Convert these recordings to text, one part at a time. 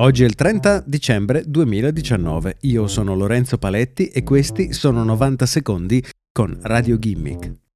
Oggi è il 30 dicembre 2019, io sono Lorenzo Paletti e questi sono 90 secondi con Radio Gimmick.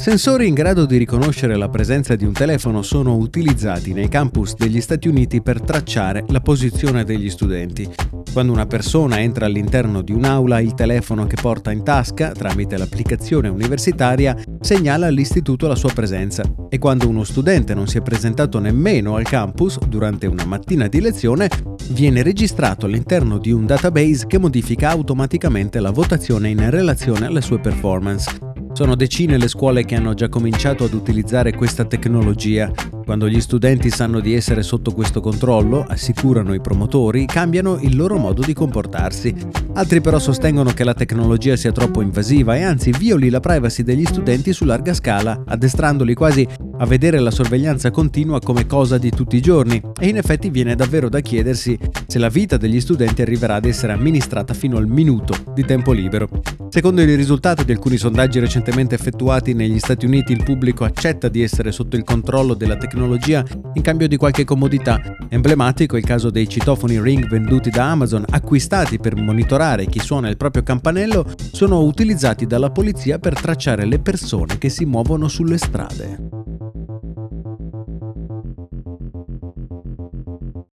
Sensori in grado di riconoscere la presenza di un telefono sono utilizzati nei campus degli Stati Uniti per tracciare la posizione degli studenti. Quando una persona entra all'interno di un'aula, il telefono che porta in tasca, tramite l'applicazione universitaria, segnala all'istituto la sua presenza e quando uno studente non si è presentato nemmeno al campus durante una mattina di lezione, viene registrato all'interno di un database che modifica automaticamente la votazione in relazione alle sue performance. Sono decine le scuole che hanno già cominciato ad utilizzare questa tecnologia. Quando gli studenti sanno di essere sotto questo controllo, assicurano i promotori, cambiano il loro modo di comportarsi. Altri però sostengono che la tecnologia sia troppo invasiva e anzi violi la privacy degli studenti su larga scala, addestrandoli quasi a vedere la sorveglianza continua come cosa di tutti i giorni e in effetti viene davvero da chiedersi se la vita degli studenti arriverà ad essere amministrata fino al minuto di tempo libero. Secondo i risultati di alcuni sondaggi recentemente effettuati negli Stati Uniti, il pubblico accetta di essere sotto il controllo della tecnologia in cambio di qualche comodità. Emblematico è il caso dei citofoni Ring venduti da Amazon, acquistati per monitorare chi suona il proprio campanello, sono utilizzati dalla polizia per tracciare le persone che si muovono sulle strade.